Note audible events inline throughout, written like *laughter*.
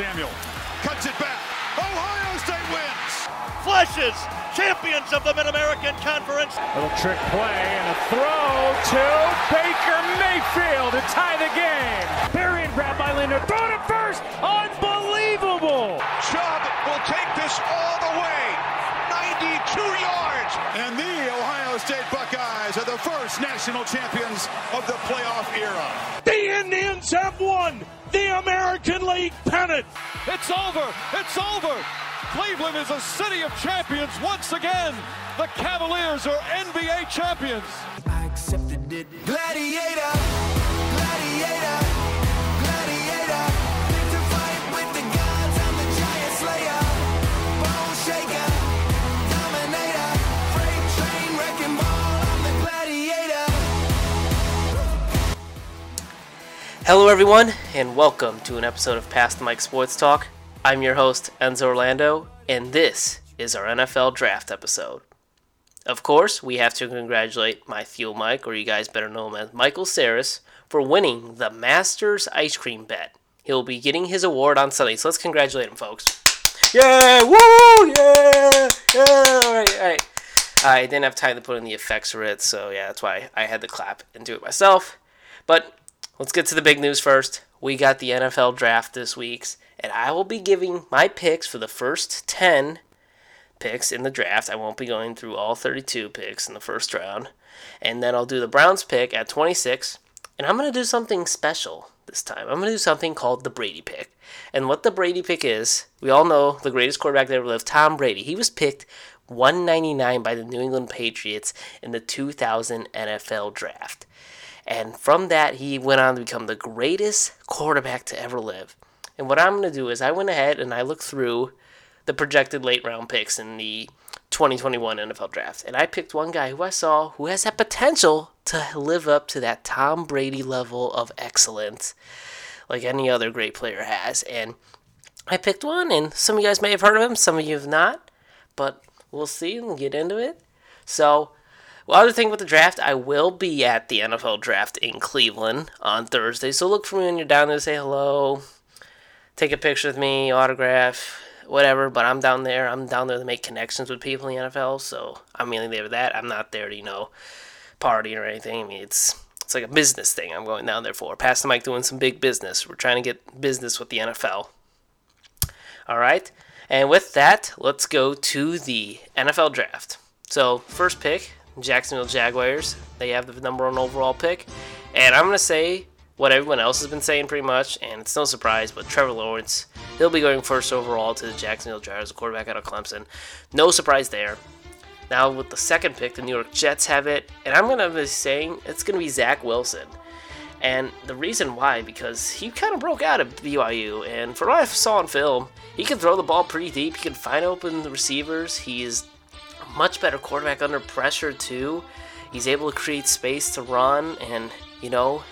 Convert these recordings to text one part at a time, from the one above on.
Samuel cuts it back. Ohio State wins. Flashes, champions of the Mid-American Conference. Little trick play and a throw to Baker Mayfield to tie the game. Barry and grab by Lindor. Throw to first. Unbelievable. Chubb will take this all the way. 92 yards. And the Ohio State Buckeyes are the first national champions of the playoff era. The Indians have won the American League pennant. It's over. It's over. Cleveland is a city of champions once again. The Cavaliers are NBA champions. I accepted it. Gladiator, gladiator, gladiator. Hello, everyone, and welcome to an episode of Pass the Mic Sports Talk. I'm your host, Enzo Orlando, and this is our NFL Draft episode. Of course, we have to congratulate my Fuel Mike, or you guys better know him as Michael Saris, for winning the Masters ice cream bet. He'll be getting his award on Sunday, so let's congratulate him, folks. Yeah! Woo! Yeah! Yeah! Alright, alright. I didn't have time to put in the effects for it, so yeah, that's why I had to clap and do it myself. But let's get to the big news first. We got the NFL draft this week, and I will be giving my picks for the first 10 picks in the draft. I won't be going through all 32 picks in the first round. And then I'll do the Browns pick at 26, and I'm going to do something special this time. I'm going to do something called the Brady pick. And what the Brady pick is, we all know the greatest quarterback that ever lived, Tom Brady. He was picked 199 by the New England Patriots in the 2000 NFL draft. And from that, he went on to become the greatest quarterback to ever live. And what I'm going to do is I went ahead and I looked through the projected late round picks in the 2021 NFL draft. And I picked one guy who I saw who has that potential to live up to that Tom Brady level of excellence like any other great player has. And I picked one, and some of you guys may have heard of him, some of you have not, but we'll see and get into it. So, well, other thing with the draft, I will be at the NFL draft in Cleveland on Thursday. So look for me when you're down there say hello, take a picture with me, autograph, whatever. But I'm down there. I'm down there to make connections with people in the NFL. So I'm mainly there for that. I'm not there to, you know, party or anything. I mean, it's it's like a business thing I'm going down there for. Pass the mic doing some big business. We're trying to get business with the NFL. All right. And with that, let's go to the NFL draft. So, first pick, Jacksonville Jaguars. They have the number one overall pick. And I'm going to say what everyone else has been saying pretty much, and it's no surprise, but Trevor Lawrence, he'll be going first overall to the Jacksonville Jaguars, a quarterback out of Clemson. No surprise there. Now, with the second pick, the New York Jets have it, and I'm going to be saying it's going to be Zach Wilson. And the reason why, because he kind of broke out at BYU, and from what I saw on film, he can throw the ball pretty deep. He can find open receivers. He is much better quarterback under pressure, too. He's able to create space to run, and, you know,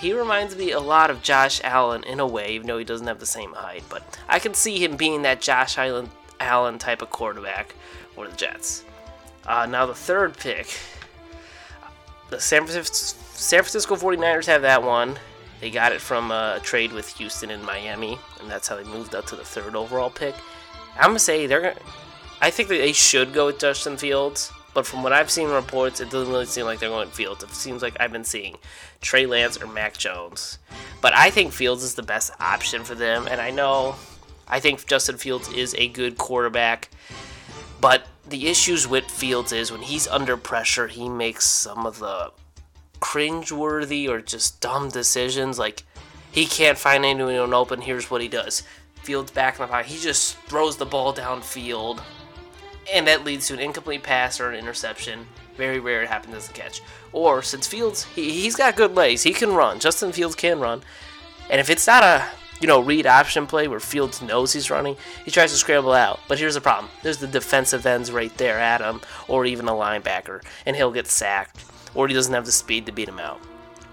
he reminds me a lot of Josh Allen in a way, even though he doesn't have the same height. But I can see him being that Josh Allen, Allen type of quarterback for the Jets. Uh, now, the third pick, the San Francisco, San Francisco 49ers have that one. They got it from a trade with Houston and Miami, and that's how they moved up to the third overall pick. I'm gonna say they're. I think that they should go with Justin Fields, but from what I've seen in reports, it doesn't really seem like they're going Fields. It seems like I've been seeing Trey Lance or Mac Jones. But I think Fields is the best option for them, and I know I think Justin Fields is a good quarterback, but the issues with Fields is when he's under pressure, he makes some of the cringeworthy or just dumb decisions. Like he can't find anyone open. Here's what he does: Fields back in the pocket. He just throws the ball downfield, and that leads to an incomplete pass or an interception. Very rare it happens as a catch. Or since Fields, he, he's got good legs, he can run. Justin Fields can run, and if it's not a you know, read option play where Fields knows he's running, he tries to scramble out. But here's the problem there's the defensive ends right there at him, or even a linebacker, and he'll get sacked, or he doesn't have the speed to beat him out.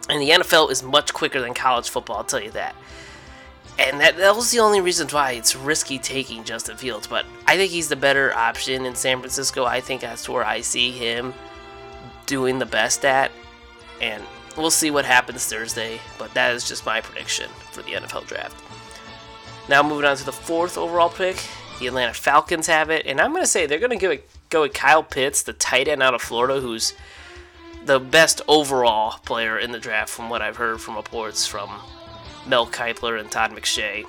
And the NFL is much quicker than college football, I'll tell you that. And that, that was the only reason why it's risky taking Justin Fields. But I think he's the better option in San Francisco. I think that's where I see him doing the best at. And we'll see what happens Thursday, but that is just my prediction for the NFL draft. Now moving on to the fourth overall pick, the Atlanta Falcons have it, and I'm going to say they're going to go with, go with Kyle Pitts, the tight end out of Florida, who's the best overall player in the draft from what I've heard from reports from Mel Kiper and Todd McShay.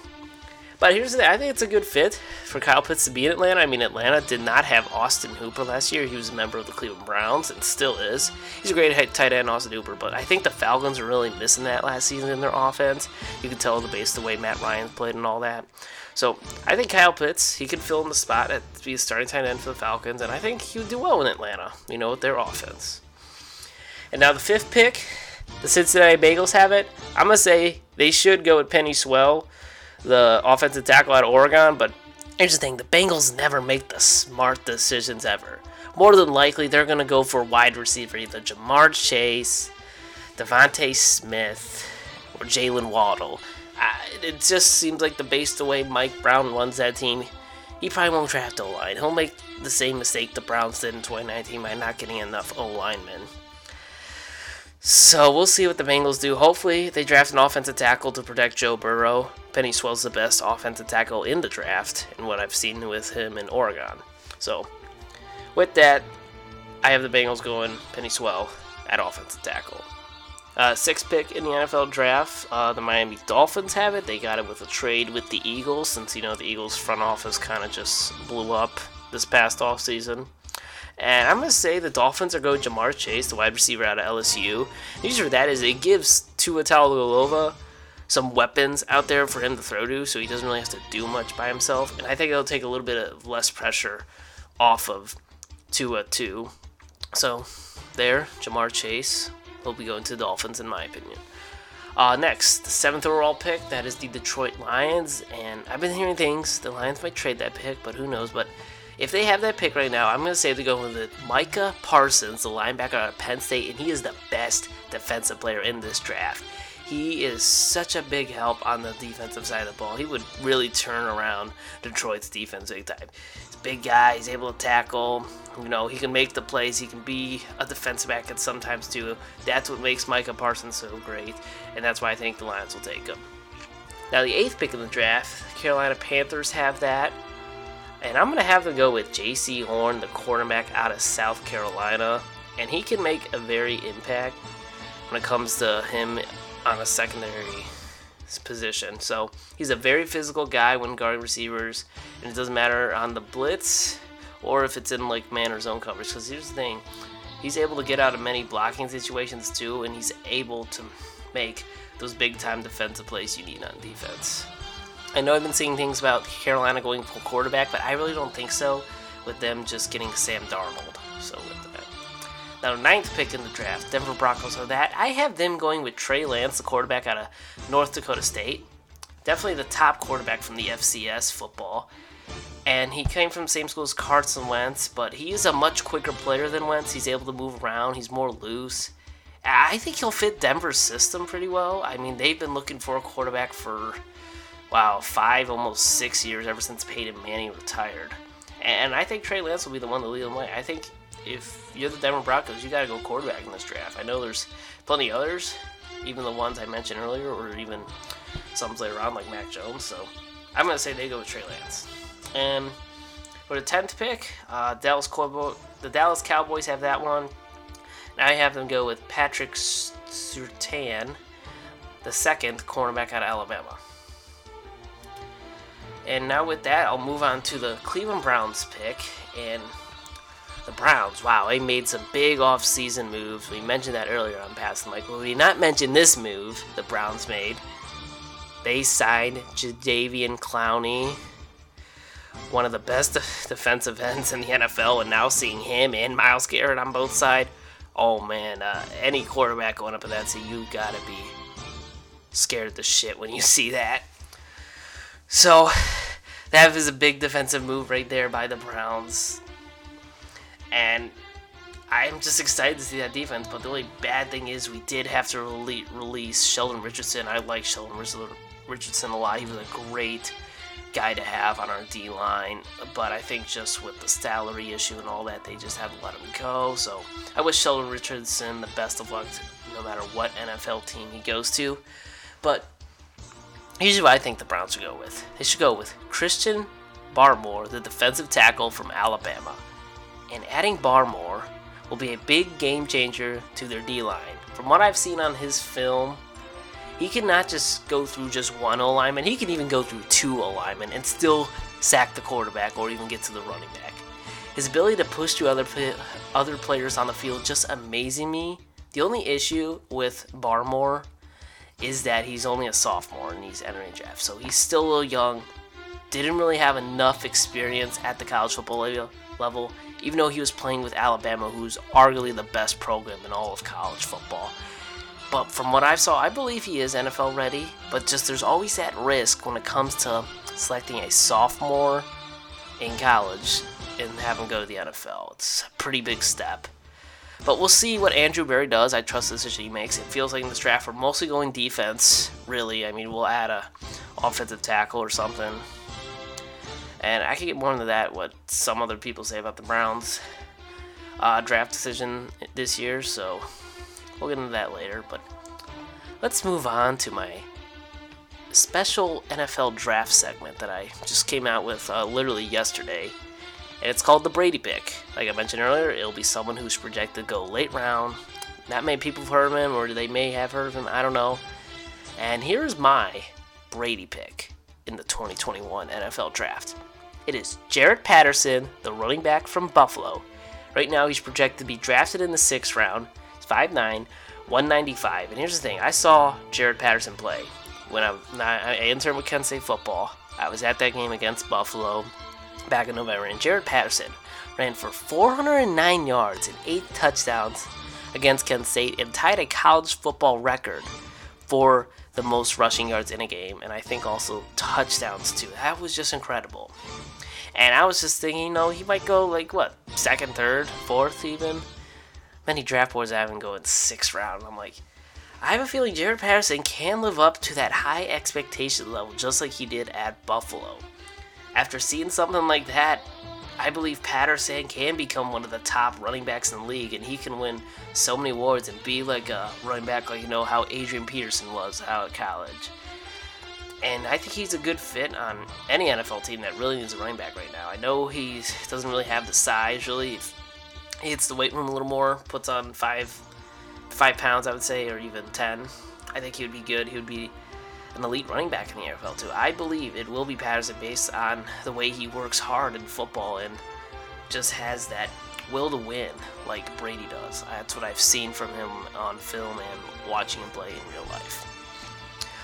But here's the thing, I think it's a good fit for Kyle Pitts to be in Atlanta. I mean, Atlanta did not have Austin Hooper last year. He was a member of the Cleveland Browns and still is. He's a great tight end, Austin Hooper, but I think the Falcons are really missing that last season in their offense. You can tell the base the way Matt Ryan played and all that. So I think Kyle Pitts, he could fill in the spot at be a starting tight end for the Falcons, and I think he would do well in Atlanta, you know, with their offense. And now the fifth pick, the Cincinnati Bengals have it. I'm going to say they should go with Penei Sewell the offensive tackle out of Oregon, but here's the thing the Bengals never make the smart decisions ever. More than likely, they're going to go for wide receiver, either Ja'Marr Chase, DeVonta Smith, or Jaylen Waddle. It just seems like the base the way Mike Brown runs that team, he probably won't draft O line. He'll make the same mistake the Browns did in 2019 by not getting enough O linemen. So we'll see what the Bengals do. Hopefully, they draft an offensive tackle to protect Joe Burrow. Penei Sewell's the best offensive tackle in the draft, and what I've seen with him in Oregon. So, with that, I have the Bengals going Penei Sewell at offensive tackle. Uh, sixth pick in the NFL draft, uh, the Miami Dolphins have it. They got it with a trade with the Eagles, since you know the Eagles front office kind of just blew up this past offseason. And I'm going to say the Dolphins are going Ja'Marr Chase, the wide receiver out of LSU. The reason for that is it gives Tua Tagovailoa some weapons out there for him to throw to, so he doesn't really have to do much by himself. And I think it'll take a little bit of less pressure off of Tua too. So there, Ja'Marr Chase will be going to the Dolphins, in my opinion. Uh, next, the seventh overall pick, that is the Detroit Lions. And I've been hearing things, the Lions might trade that pick, but who knows. But if they have that pick right now, I'm going to say they go with it. Micah Parsons, the linebacker out of Penn State, and he is the best defensive player in this draft. He is such a big help on the defensive side of the ball. He would really turn around Detroit's defense big time. He's a big guy. He's able to tackle. You know, he can make the plays. He can be a defensive back at sometimes too. That's what makes Micah Parsons so great, and that's why I think the Lions will take him. Now, the eighth pick in the draft, Carolina Panthers have that. And I'm going to have to go with Jaycee Horn, the quarterback out of South Carolina. And he can make a very impact when it comes to him on a secondary position. So he's a very physical guy when guarding receivers. And it doesn't matter on the blitz or if it's in like man or zone coverage. Because here's the thing he's able to get out of many blocking situations too. And he's able to make those big time defensive plays you need on defense. I know I've been seeing things about Carolina going full quarterback, but I really don't think so with them just getting Sam Darnold. So with that. Now, ninth pick in the draft, Denver Broncos are that. I have them going with Trey Lance, the quarterback out of North Dakota State. Definitely the top quarterback from the FCS football. And he came from the same school as Carson Wentz, but he is a much quicker player than Wentz. He's able to move around, he's more loose. I think he'll fit Denver's system pretty well. I mean, they've been looking for a quarterback for wow, five, almost six years ever since Peyton Manning retired. And I think Trey Lance will be the one to lead the way. I think if you're the Denver Broncos, you got to go quarterback in this draft. I know there's plenty others, even the ones I mentioned earlier, or even some later on like Mac Jones. So I'm going to say they go with Trey Lance. And for the 10th pick, uh, Dallas Cowboy, the Dallas Cowboys have that one. Now I have them go with Patrick Surtain, the second cornerback out of Alabama. And now with that, I'll move on to the Cleveland Browns pick. And the Browns, wow, they made some big off-season moves. We mentioned that earlier on Pass the Mic. But we not mention this move the Browns made. They signed Jadeveon Clowney, one of the best defensive ends in the NFL, and now seeing him and Myles Garrett on both sides, oh man, uh, any quarterback going up in that, you gotta be scared of the shit when you *laughs* see that. So *sighs* that was a big defensive move right there by the Browns. And I'm just excited to see that defense. But the only bad thing is we did have to release Sheldon Richardson. I like Sheldon Richardson a lot. He was a great guy to have on our D line. But I think just with the salary issue and all that, they just had to let him go. So I wish Sheldon Richardson the best of luck no matter what NFL team he goes to. But Here's what I think the Browns should go with. They should go with Christian Barmore, the defensive tackle from Alabama. And adding Barmore will be a big game changer to their D line. From what I've seen on his film, he can not just go through just one lineman, he can even go through two O linemen and still sack the quarterback or even get to the running back. His ability to push through other other players on the field just amazing me. The only issue with Barmore is that he's only a sophomore and he's entering draft, so he's still a little young. Didn't really have enough experience at the college football level, even though he was playing with Alabama, who's arguably the best program in all of college football. But from what I saw, I believe he is NFL ready. But just there's always that risk when it comes to selecting a sophomore in college and having him go to the NFL. It's a pretty big step. But we'll see what Andrew Berry does. I trust the decision he makes. It feels like in this draft we're mostly going defense, really. I mean, we'll add a offensive tackle or something. And I can get more into that, what some other people say about the Browns uh, draft decision this year, so we'll get into that later. But let's move on to my special NFL draft segment that I just came out with uh, literally yesterday and it's called the Brady pick. Like I mentioned earlier, it'll be someone who's projected to go late round. Not many people have heard of him, or they may have heard of him. I don't know. And here's my Brady pick in the 2021 NFL Draft. It is Jaret Patterson, the running back from Buffalo. Right now, he's projected to be drafted in the sixth round. He's 5'9, 195. And here's the thing I saw Jaret Patterson play when I, I interned with Kent State football. I was at that game against Buffalo back in November, and Jaret Patterson ran for 409 yards and 8 touchdowns against Kent State and tied a college football record for the most rushing yards in a game, and I think also touchdowns too. That was just incredible. And I was just thinking, you know, he might go like what, second, third, fourth, even. Many draft boards I haven't go in sixth round. I'm like, I have a feeling Jaret Patterson can live up to that high expectation level, just like he did at Buffalo. After seeing something like that, I believe Patterson can become one of the top running backs in the league, and he can win so many awards and be like a running back, like you know how Adrian Peterson was out at college. And I think he's a good fit on any NFL team that really needs a running back right now. I know he doesn't really have the size, really. He hits the weight room a little more, puts on five, five pounds, I would say, or even ten. I think he would be good. He would be an elite running back in the NFL too. I believe it will be Patterson based on the way he works hard in football and just has that will to win like Brady does. That's what I've seen from him on film and watching him play in real life.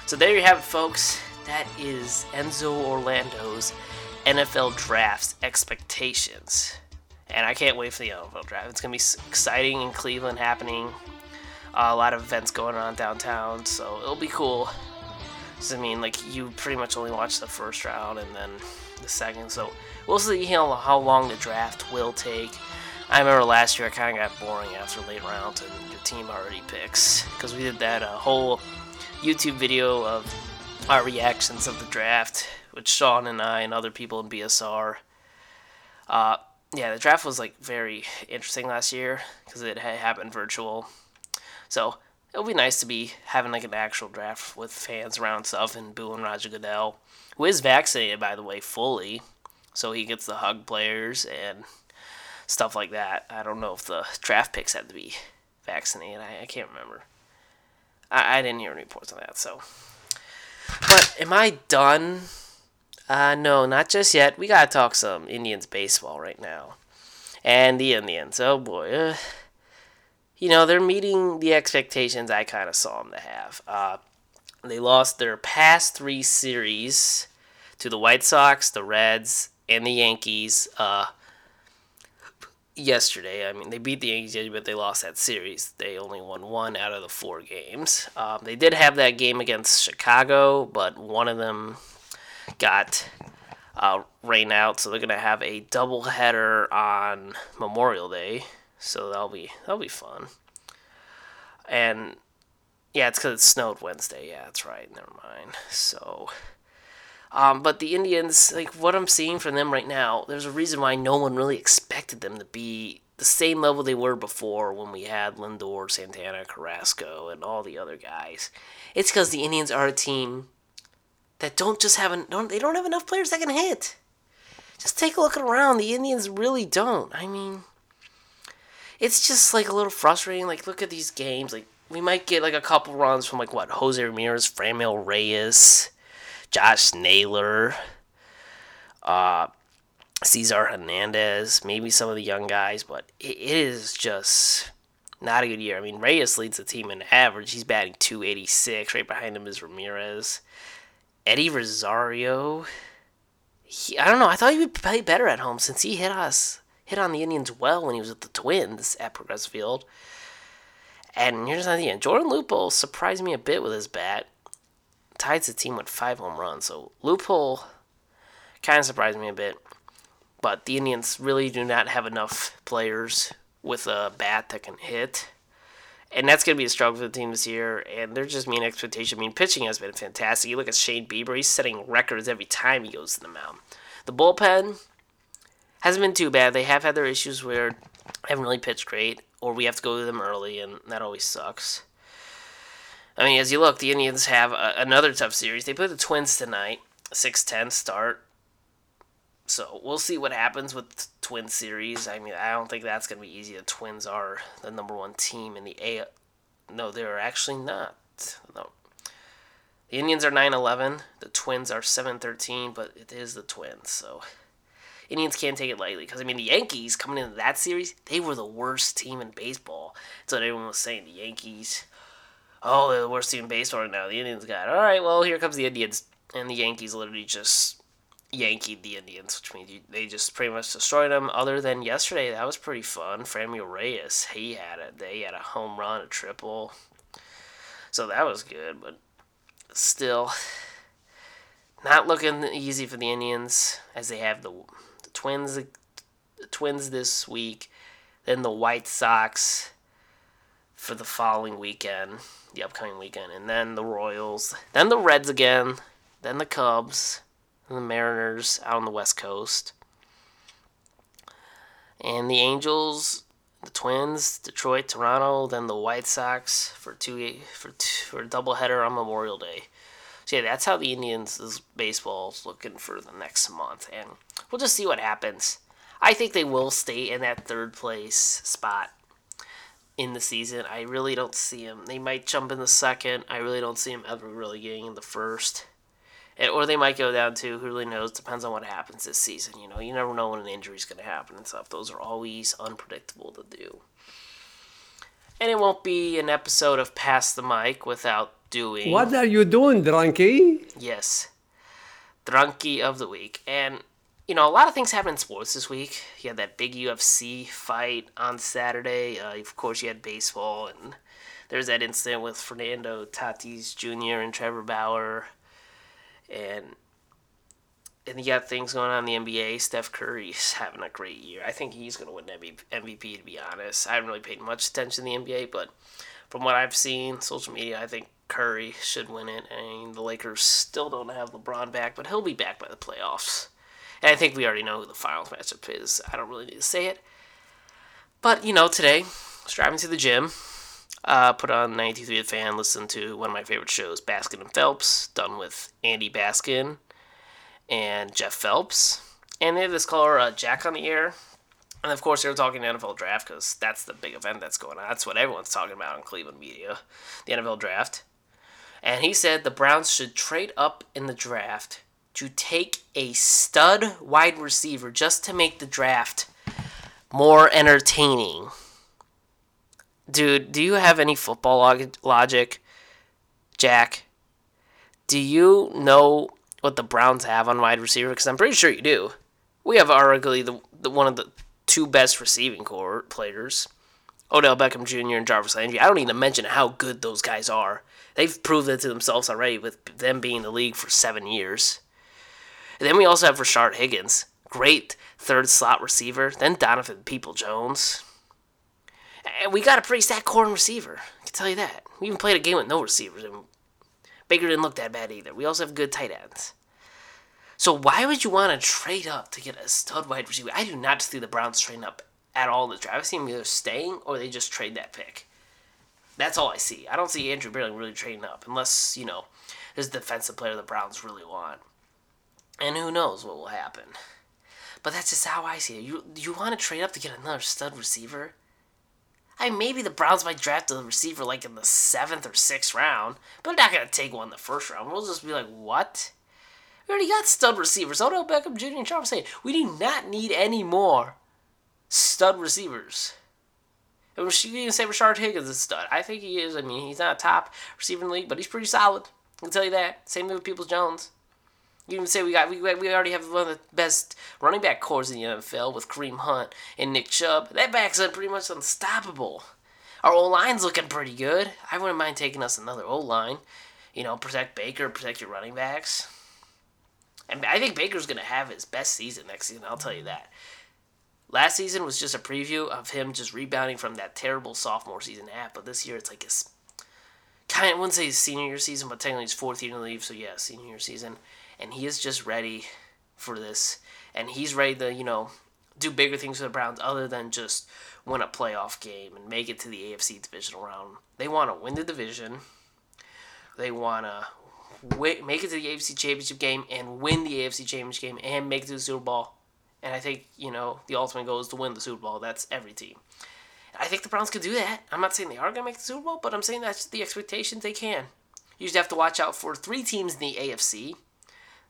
So there you have it, folks. That is Enzo Orlando's NFL drafts expectations. And I can't wait for the NFL draft. It's going to be exciting in Cleveland happening. Uh, a lot of events going on downtown, so it'll be cool. I mean, like you pretty much only watch the first round and then the second. So we'll see you know, how long the draft will take. I remember last year I kind of got boring after late rounds and your team already picks because we did that uh, whole YouTube video of our reactions of the draft with Sean and I and other people in BSR. Uh, yeah, the draft was like very interesting last year because it had happened virtual. So it'll be nice to be having like an actual draft with fans around stuff and stuff and booing Roger Goodell, who is vaccinated by the way fully, so he gets the hug players and stuff like that. I don't know if the draft picks had to be vaccinated. I, I can't remember. I, I didn't hear any reports on that. So, but am I done? Uh, no, not just yet. We gotta talk some Indians baseball right now, and the Indians. Oh boy. Uh, you know, they're meeting the expectations I kind of saw them to have. Uh, they lost their past three series to the White Sox, the Reds, and the Yankees uh, yesterday. I mean, they beat the Yankees, but they lost that series. They only won one out of the four games. Um, they did have that game against Chicago, but one of them got uh, rained out, so they're going to have a doubleheader on Memorial Day so that'll be that'll be fun. And yeah, it's because it snowed Wednesday. Yeah, that's right. Never mind. So, um, but the Indians, like what I'm seeing from them right now, there's a reason why no one really expected them to be the same level they were before when we had Lindor, Santana, Carrasco, and all the other guys. It's because the Indians are a team that don't just have an, don't they don't have enough players that can hit. Just take a look around. The Indians really don't. I mean, it's just like a little frustrating. Like look at these games. Like we might get like a couple runs from like what Jose Ramirez, Franmil Reyes, Josh Naylor, uh, Cesar Hernandez, maybe some of the young guys, but it is just not a good year. I mean, Reyes leads the team in average. He's batting 286. Right behind him is Ramirez. Eddie Rosario. He, I don't know. I thought he would play better at home since he hit us, hit on the Indians well when he was with the Twins at Progressive Field. And here's the thing: Jordan Luplow surprised me a bit with his bat. Ties the team with five home runs, so Lupul kind of surprised me a bit. But the Indians really do not have enough players with a bat that can hit. And that's going to be a struggle for the team this year. And they're just meeting expectation. I mean, pitching has been fantastic. You look at Shane Bieber, he's setting records every time he goes to the mound. The bullpen hasn't been too bad. They have had their issues where they haven't really pitched great, or we have to go to them early, and that always sucks. I mean, as you look, the Indians have a, another tough series. They play the Twins tonight, 6 10 start. So we'll see what happens with Twin series. I mean, I don't think that's going to be easy. The Twins are the number one team in the A. No, they're actually not. No. The Indians are 9 11. The Twins are 7 13, but it is the Twins. So Indians can't take it lightly. Because, I mean, the Yankees coming into that series, they were the worst team in baseball. What everyone was saying. The Yankees, oh, they're the worst team in baseball right now. The Indians got, all right, well, here comes the Indians. And the Yankees literally just Yankeed the Indians, which means they just pretty much destroyed them. Other than yesterday, that was pretty fun. Franmil Reyes, he had a they had a home run, a triple, so that was good. But still, not looking easy for the Indians as they have the, the Twins, the Twins this week, then the White Sox for the following weekend, the upcoming weekend, and then the Royals, then the Reds again, then the Cubs and the Mariners out on the West Coast. And the Angels, the Twins, Detroit, Toronto, then the White Sox for two for two, for a doubleheader on Memorial Day. So yeah, that's how the Indians' baseball is looking for the next month, and we'll just see what happens. I think they will stay in that third place spot in the season. I really don't see them. They might jump in the second. I really don't see them ever really getting in the first And, or they might go down to who really knows. Depends on what happens this season. You know, you never know when an injury is going to happen and stuff. Those are always unpredictable to do. And it won't be an episode of Pass the Mic without doing. What are you doing, Drunky? Yes, Drunky of the week, and you know a lot of things happened in sports this week. You had that big UFC fight on Saturday. Uh, of course, you had baseball, and there's that incident with Fernando Tatis Jr. and Trevor Bauer and and you got things going on in the NBA. Steph Curry's having a great year. I think he's going to win MVP, to be honest. I haven't really paid much attention to the NBA, but from what I've seen, social media, I think Curry should win it. I mean, the Lakers still don't have LeBron back, but he'll be back by the playoffs. And I think we already know who the finals matchup is. I don't really need to say it. But, you know, today, I was driving to the gym, uh, put on 93 The Fan, listen to one of my favorite shows, Baskin and Phelps, done with Andy Baskin and Jeff Phelps. And they have this caller, uh, Jack, on the air. And of course, they were talking NFL draft because that's the big event that's going on. That's what everyone's talking about in Cleveland media, the NFL draft. And he said the Browns should trade up in the draft to take a stud wide receiver just to make the draft more entertaining dude, do you have any football log- logic, Jack? Do you know what the Browns have on wide receiver? Because I'm pretty sure you do. We have arguably the, the one of the two best receiving core players, Odell Beckham Jr. and Jarvis Landry. I don't need to mention how good those guys are. They've proved it to themselves already with them being in the league for seven years. And then we also have Rashard Higgins, great third slot receiver. Then Donovan People Jones, and we got a pretty stacked core receiver. I can tell you that. We even played a game with no receivers, and Baker didn't look that bad either. We also have good tight ends. So why would you want to trade up to get a stud wide receiver? I do not see the Browns trading up at all the draft. I see them either staying or they just trade that pick. That's all I see. I don't see Andrew Billings really trading up unless, you know, is the defensive player the Browns really want. And who knows what will happen. But that's just how I see it. You you want to trade up to get another stud receiver? I mean, maybe the Browns might draft a receiver like in the seventh or sixth round, but they're not gonna take one in the first round. We'll just be like, what? We already got stud receivers. Odell Beckham Jr. and Charles saying we do not need any more stud receivers. And you can say Rashard Higgins is a stud. I think he is. I mean, he's not a top receiver in the league, but he's pretty solid. I can tell you that. Same thing with Peoples Jones. You can say we got we, we already have one of the best running back cores in the NFL with Kareem Hunt and Nick Chubb. That back's up pretty much unstoppable. Our O line's looking pretty good. I wouldn't mind taking us another O line. You know, protect Baker, protect your running backs. And I think Baker's gonna have his best season next season. I'll tell you that. Last season was just a preview of him just rebounding from that terrible sophomore season at, but this year it's like his kind of wouldn't say his senior year season, but technically his fourth year in the league, so yeah, senior year season. And he is just ready for this. And he's ready to, you know, do bigger things for the Browns other than just win a playoff game and make it to the AFC divisional round. They want to win the division. They want to make it to the AFC championship game and win the AFC championship game and make it to the Super Bowl. And I think, you know, the ultimate goal is to win the Super Bowl. That's every team. I think the Browns could do that. I'm not saying they are going to make the Super Bowl, but I'm saying that's the expectations they can. You just have to watch out for three teams in the AFC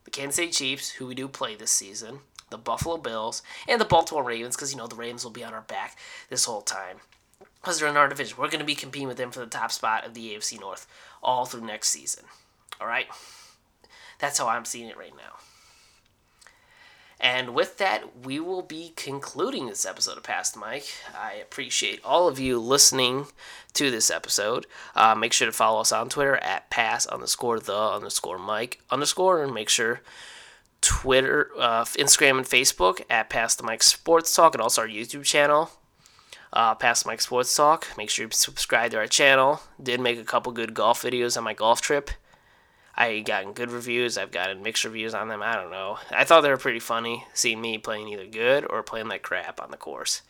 the Kansas City Chiefs, who we do play this season, the Buffalo Bills, and the Baltimore Ravens, because, you know, the Ravens will be on our back this whole time. Because they're in our division. We're going to be competing with them for the top spot of the AFC North all through next season. All right? That's how I'm seeing it right now. And with that, we will be concluding this episode of Past Mike. I appreciate all of you listening to this episode. Uh, make sure to follow us on Twitter at pass underscore the underscore Mike underscore, and make sure Twitter, uh, Instagram, and Facebook at Past Mic Sports Talk, and also our YouTube channel. Uh, Past Mic Sports Talk. Make sure you subscribe to our channel. Did make a couple good golf videos on my golf trip. I gotten good reviews. I've gotten mixed reviews on them. I don't know. I thought they were pretty funny, seeing me playing either good or playing like crap on the course.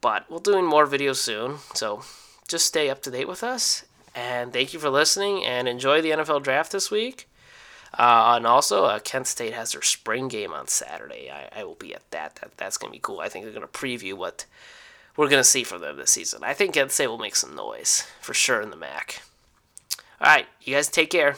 But we'll doing more videos soon, so just stay up to date with us. And thank you for listening. And enjoy the NFL draft this week. Uh, and also, uh, Kent State has their spring game on Saturday. I, I will be at that. that that's going to be cool. I think they're going to preview what we're going to see from them this season. I think Kent State will make some noise for sure in the MAC. All right, you guys take care.